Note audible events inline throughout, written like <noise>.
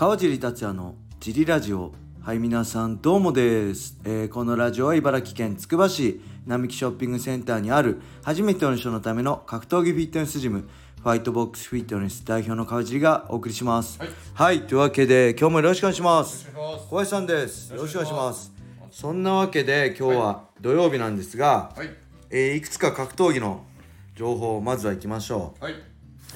川尻達也のジリラジオ。はい皆さんどうもです、えーこのラジオは茨城県つくば市並木ショッピングセンターにある初めての人のための格闘技フィットネスジムファイトボックスフィットネス代表の川尻がお送りします。はい。というわけで今日もよろしくお願いします。小林さんです。よろしくお願いします。そんなわけで今日は土曜日なんですが、はい。えーいくつか格闘技の情報をまずは行きましょう。はい。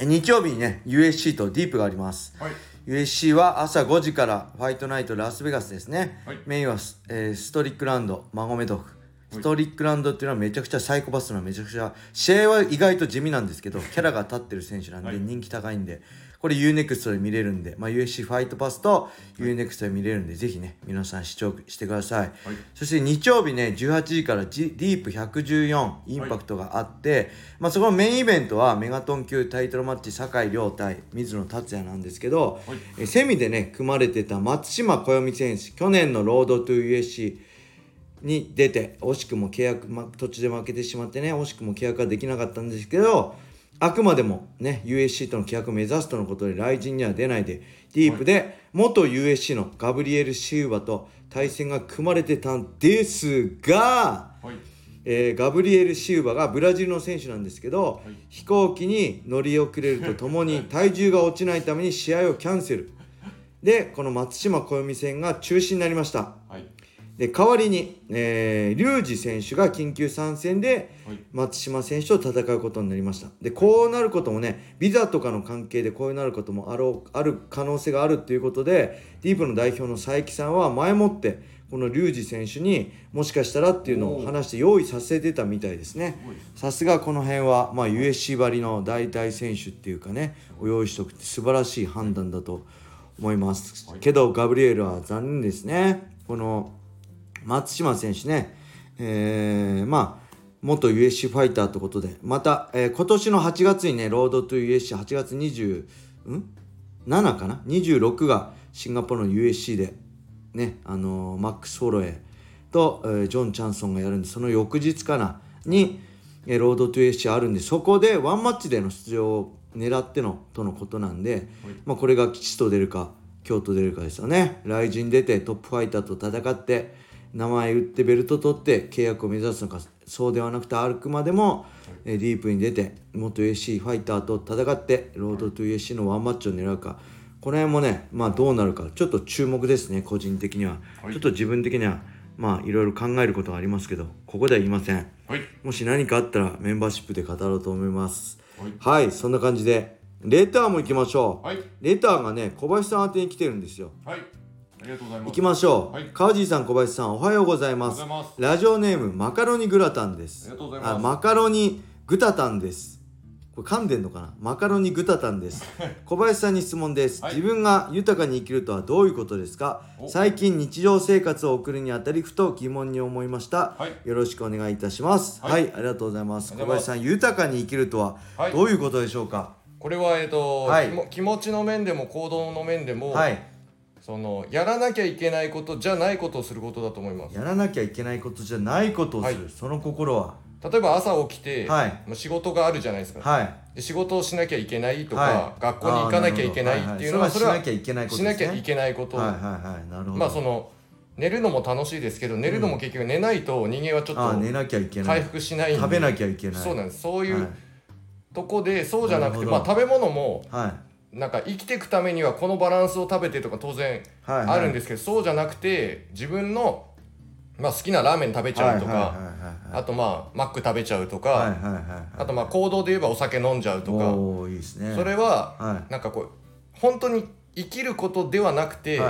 え日曜日にね USC とディープがあります。はい USC は朝5時からファイトナイトラスベガスですね、はい。メインはス,、えーストリックランドマゴメドフストリックランドっていうのはめちゃくちゃサイコパスなめちゃくちゃ試合は意外と地味なんですけどキャラが立ってる選手なんではい。人気高いんでこれ UNEXT で見れるんで、まあ、USC ファイトパスと UNEXT で見れるんでぜひね皆さん視聴してください、そして日曜日ね18時から、ディープ114インパクトがあって、まあ、そこのメインイベントはメガトン級タイトルマッチ酒井亮対水野達也なんですけど、はい。えセミでね組まれてた松島小読選手去年のロードトゥ USC に出て惜しくも契約、ま、途中で負けてしまってね惜しくも契約ができなかったんですけどあくまでもね USC との契約を目指すとのことで来陣には出ないでディープで元 USC のガブリエル・シウバと対戦が組まれてたんですが、はい。えーガブリエル・シウバがブラジルの選手なんですけど、はい。飛行機に乗り遅れるとともに体重が落ちないために試合をキャンセル。でこの松島小読戦が中止になりました。はいで代わりに、えー、リュウジ選手が緊急参戦ではい。松島選手と戦うことになりました。でこうなることもねビザとかの関係でこうなることもあろうある可能性があるということでディープの代表の佐伯さんは前もってこのリュウジ選手にもしかしたらっていうのを話して用意させてたみたいですね。さすがこの辺は、まあ、USC ばりの代替選手っていうかねを用意しておくって素晴らしい判断だと思います、はい。けどガブリエルは残念ですね。この松島選手ね、えーまあ元 USC ファイターってことで。また、えー今年の8月にねロードトゥ USC8 月20ん？7かな？26がシンガポールの USC でねあのーマックス・フォロエーと、えージョン・チャンソンがやるんでその翌日かなに、えーロードトゥ USC あるんでそこでワンマッチでの出場を狙ってのとのことなんで、まあ、これが吉と出るか京都出るかですよね。来陣出てトップファイターと戦って名前売ってベルト取って契約を目指すのかそうではなくてあくまでも、えーディープに出て元 USC ファイターと戦ってロードトゥ USC のワンマッチを狙うか。この辺もねまあどうなるかちょっと注目ですね個人的には、はい。ちょっと自分的にはまあいろいろ考えることがありますけどここでは言いません。はい。もし何かあったらメンバーシップで語ろうと思います。はい。はいそんな感じでレターも行きましょう、はい。レターがね小林さん宛てに来てるんですよ。はいありがとうございます。行きましょう、はい。川尻さん小林さんおはようございます。おはようございます。ラジオネームマカロニグラタンです。ありがとうございます。あマカロニグタタンです。これ噛んでんのかな？マカロニグタタンです。<laughs> 小林さんに質問です、はい。自分が豊かに生きるとはどういうことですか？お。最近日常生活を送るにあたりふと疑問に思いました、はい。よろしくお願いいたします。は、はいいありがとうございます。小ありがとうございます。林さん豊かに生きるとははい。どういうことでしょうか？これはえっと、はい。気持ちの面でも行動の面でも、はいそのやらなきゃいけないことじゃないことをすることだと思います。やらなきゃいけないことじゃないことをする、はい。その心は。例えば朝起きて、はい。まあ仕事があるじゃないですか、はい。で仕事をしなきゃいけないとか、はい。学校に行かなきゃいけないっていうのはあーそれはなるほどはいはいそれはしなきゃいけないことですね。しなきゃいけないこと、はいはいはい。なるほど。まあその寝るのも楽しいですけど寝るのも結局寝ないと人間はちょっとあー寝なきゃいけない。回復しないんで。食べなきゃいけない。そうなんです。そういうはい。とこでそうじゃなくてなるほど。まあ食べ物もはいなんか生きていくためにはこのバランスを食べてとか当然あるんですけどそうじゃなくて自分のまあ好きなラーメン食べちゃうとかあとまあマック食べちゃうとかあとまあ行動で言えばお酒飲んじゃうとか。おおいいですね。それははい。なんかこう本当に生きることではなくて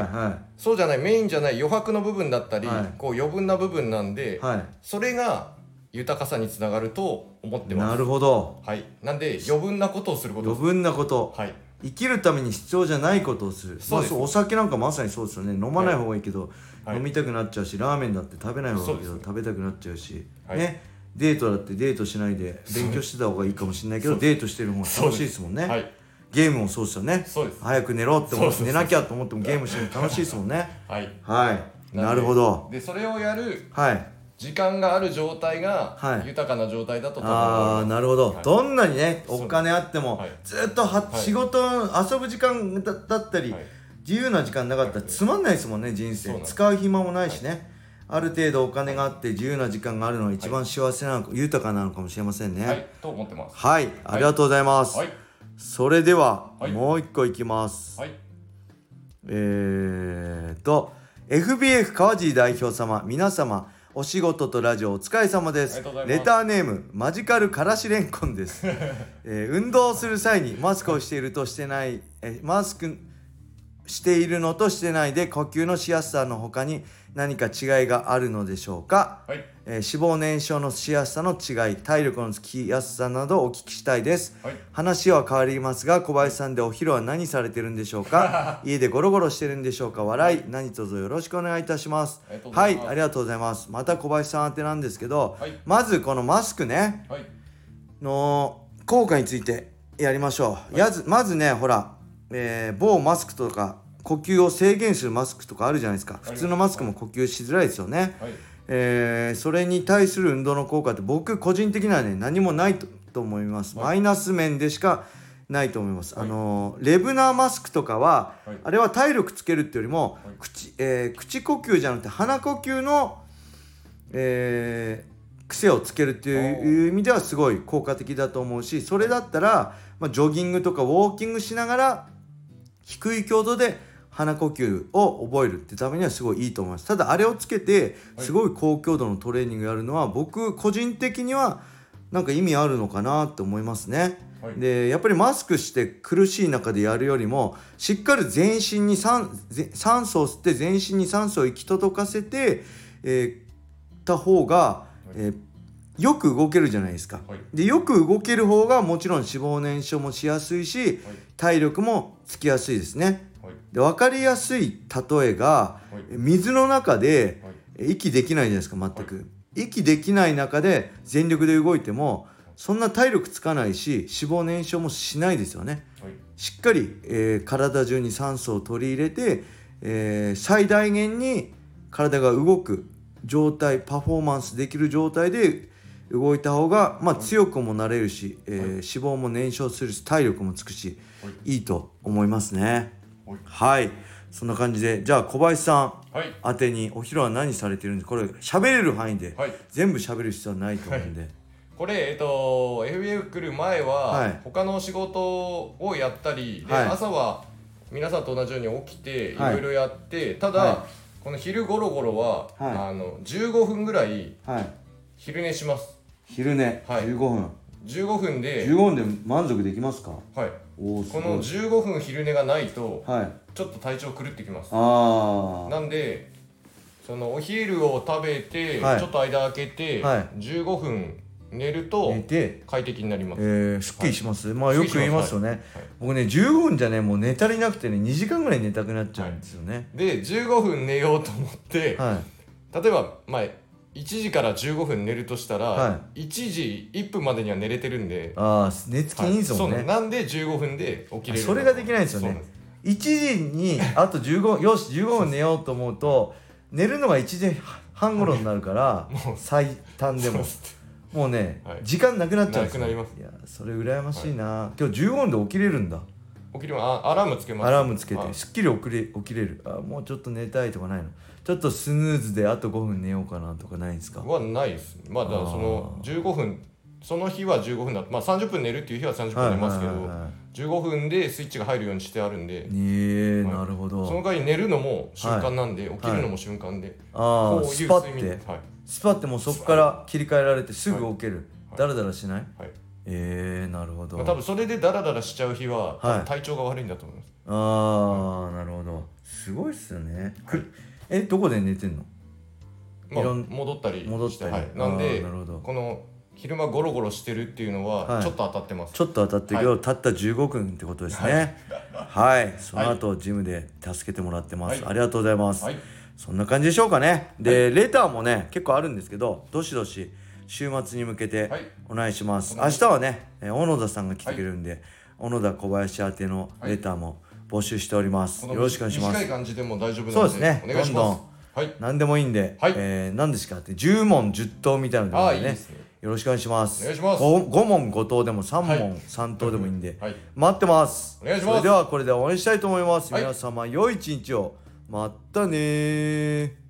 そうじゃないメインじゃない余白の部分だったり、はい。こう余分な部分なんで、それが豊かさにつながると思ってます。いなるほど。はい、なんで余分なことをすること。余分なこと。はい、生きるために必要じゃないことをする。そうです。まあ、お酒なんかまさにそうですよね。飲まない方がいいけど、はい。飲みたくなっちゃうしラーメンだって食べない方がいいけど食べたくなっちゃうし、はい。ね。デートだってデートしないで勉強してた方がいいかもしれないけどデートしてる方が楽しいですもんね、はい、ゲームもそうですよね。早く寝ろって思って寝なきゃと思ってもゲームしてるの楽しいですもんね。はい。はい。なるほど。で、それをやるはい時間がある状態がはい。豊かな状態だと多分ああ。なるほど、はい。どんなにねお金あっても、はい。ずっとは、い。仕事遊ぶ時間だだったり、はい。自由な時間なかったらつまんないですもんね人生。そうなんです。使う暇もないしね、ある程度お金があって自由な時間があるのが一番幸せなのか、豊かなのかもしれませんね。はい。と思ってます。はい、ありがとうございます、はい。それでは、はい。もう一個いきます、はい。えーと FBF 川尻代表様皆様お仕事とラジオお疲れ様です。レターネームマジカルからしれんこんです、<laughs> えー運動する際にマスクをしているとしてない、えーマスクしているのとしてないで呼吸のしやすさの他に何か違いがあるのでしょうか、はい。えー脂肪燃焼のしやすさの違い体力のつきやすさなどお聞きしたいです、はい。話は変わりますが小林さんでお昼は何されてるんでしょうか？<laughs> 家でゴロゴロしてるんでしょうか？笑い何卒よろしくお願いいたします。はいありがとうございます。また小林さん宛てなんですけど、はい。まずこのマスクねはい。の効果についてやりましょう、やずまずねほら、えー某マスクとか呼吸を制限するマスクとかあるじゃないですか。普通のマスクも呼吸しづらいですよね、はい。えーそれに対する運動の効果って僕個人的にはね何もないとと思います、はい。マイナス面でしかないと思います、はい。あのーレブナーマスクとかは、はい。あれは体力つけるっていうよりも、はい。口えー口呼吸じゃなくて鼻呼吸の、えー癖をつけるっていう意味ではすごい効果的だと思うしそれだったら、まあ、ジョギングとかウォーキングしながら低い強度で鼻呼吸を覚えるってためにはすごいいいと思います。ただあれをつけてはい。すごい高強度のトレーニングやるのは僕個人的にはなんか意味あるのかなって思いますね、はい。でやっぱりマスクして苦しい中でやるよりもしっかり全身に酸素を吸って全身に酸素を行き届かせて、えーた方が、えーよく動けるじゃないですか、はい。でよく動ける方がもちろん脂肪燃焼もしやすいし体力もつきやすいですね。はい。で分かりやすい例えがはい。水の中で息できないじゃないですか全く、息できない中で全力で動いてもそんな体力つかないし脂肪燃焼もしないですよね。はい。しっかり、えー体中に酸素を取り入れて、えー最大限に体が動く状態パフォーマンスできる状態で動いた方が、まあ、強くもなれるし、えーはい。脂肪も燃焼するし体力もつくしはい。いいと思いますね。はい。はい。そんな感じでじゃあ小林さんはい。宛てにお昼は何されてるんでこれ喋れる範囲で、はい。全部喋る必要はないと思うんで、これえっと FBF 来る前は、はい。他の仕事をやったりで、はい。朝は皆さんと同じように起きていはい。ろいろやって、ただ、はこの昼ゴロゴロは、はい。あの15分ぐらいはい昼寝します。昼寝、はい。15分。15分で、15分で満足できますか？はい、この15分昼寝がないとはい。ちょっと体調狂ってきます。ああなんでそのお昼を食べて、はい。ちょっと間空けて、はい。15分寝ると寝て。快適になります、えー、すっきりします、まあよく言いますよね、はい。僕ね15分じゃねもう寝足りなくてね2時間ぐらい寝たくなっちゃうんですよね。で15分寝ようと思って、はい、例えば、まあ、1時から15分寝るとしたら、は1時1分までには寝れてるんで、ああ寝つきいいんですもんね、はい。そうなんで15分で起きれるあそれができないんですよね。そうなんです。1時にあと15よし15分寝ようと思うと寝るのが1時半頃になるから <laughs> もう最短でうです。もうね、はい。時間なくなっちゃうんですよ。なくなります。いやそれ羨ましいな、今日15分で起きれるんだ起きればあアラームつけます。アラームつけはい。てすっきり起きれ起きれる。あもうちょっと寝たいとかないの？ちょっとスヌーズであと5分寝ようかなとかないんですか？はないです。まあだからその15分その日は15分だまあ30分寝るっていう日は30分寝ますけど、はいはい。はいはい15分でスイッチが入るようにしてあるんで、ねえ、はい。なるほど。その代わり寝るのも瞬間なんで、起きるのも瞬間で、ああスパって。はい。スパってもうそこから切り替えられてすぐ起きる、はい。だらだらしない？はいええなるほど、まあ、多分それでダラダラしちゃう日は、多はい。分体調が悪いんだと思います。ああなるほど。すごいっすよね、くえどこで寝てんの？まあ戻ったり戻ったり。はい、なんあでーなるほど。この昼間ゴロゴロしてるっていうのははい。ちょっと当たってます、ちょっと当たってるけど、たった15分ってことですね。はい、その後、ジムで助けてもらってます、はい。ありがとうございます、はい。そんな感じでしょうかね。で、レターもね結構あるんですけどどしどし週末に向けてはい。お願いします、お願いし明日はねえー小野田さんが来てくれるんで、小野田小林宛てのレターも募集しております、よろしくお願いします。短い感じでも大丈夫そうですね。お願いします。どんどんはい。何でもいいんで、はい。えー何ですかって10問10答みたいなあのでねね。よろしくお願いします。お願いします。5, 問5答でも3問、はい。3答でもいいんで、はい。待ってます。お願いします。それではこれで終わりにしたいと思います、はい。皆様良い一日を。またねー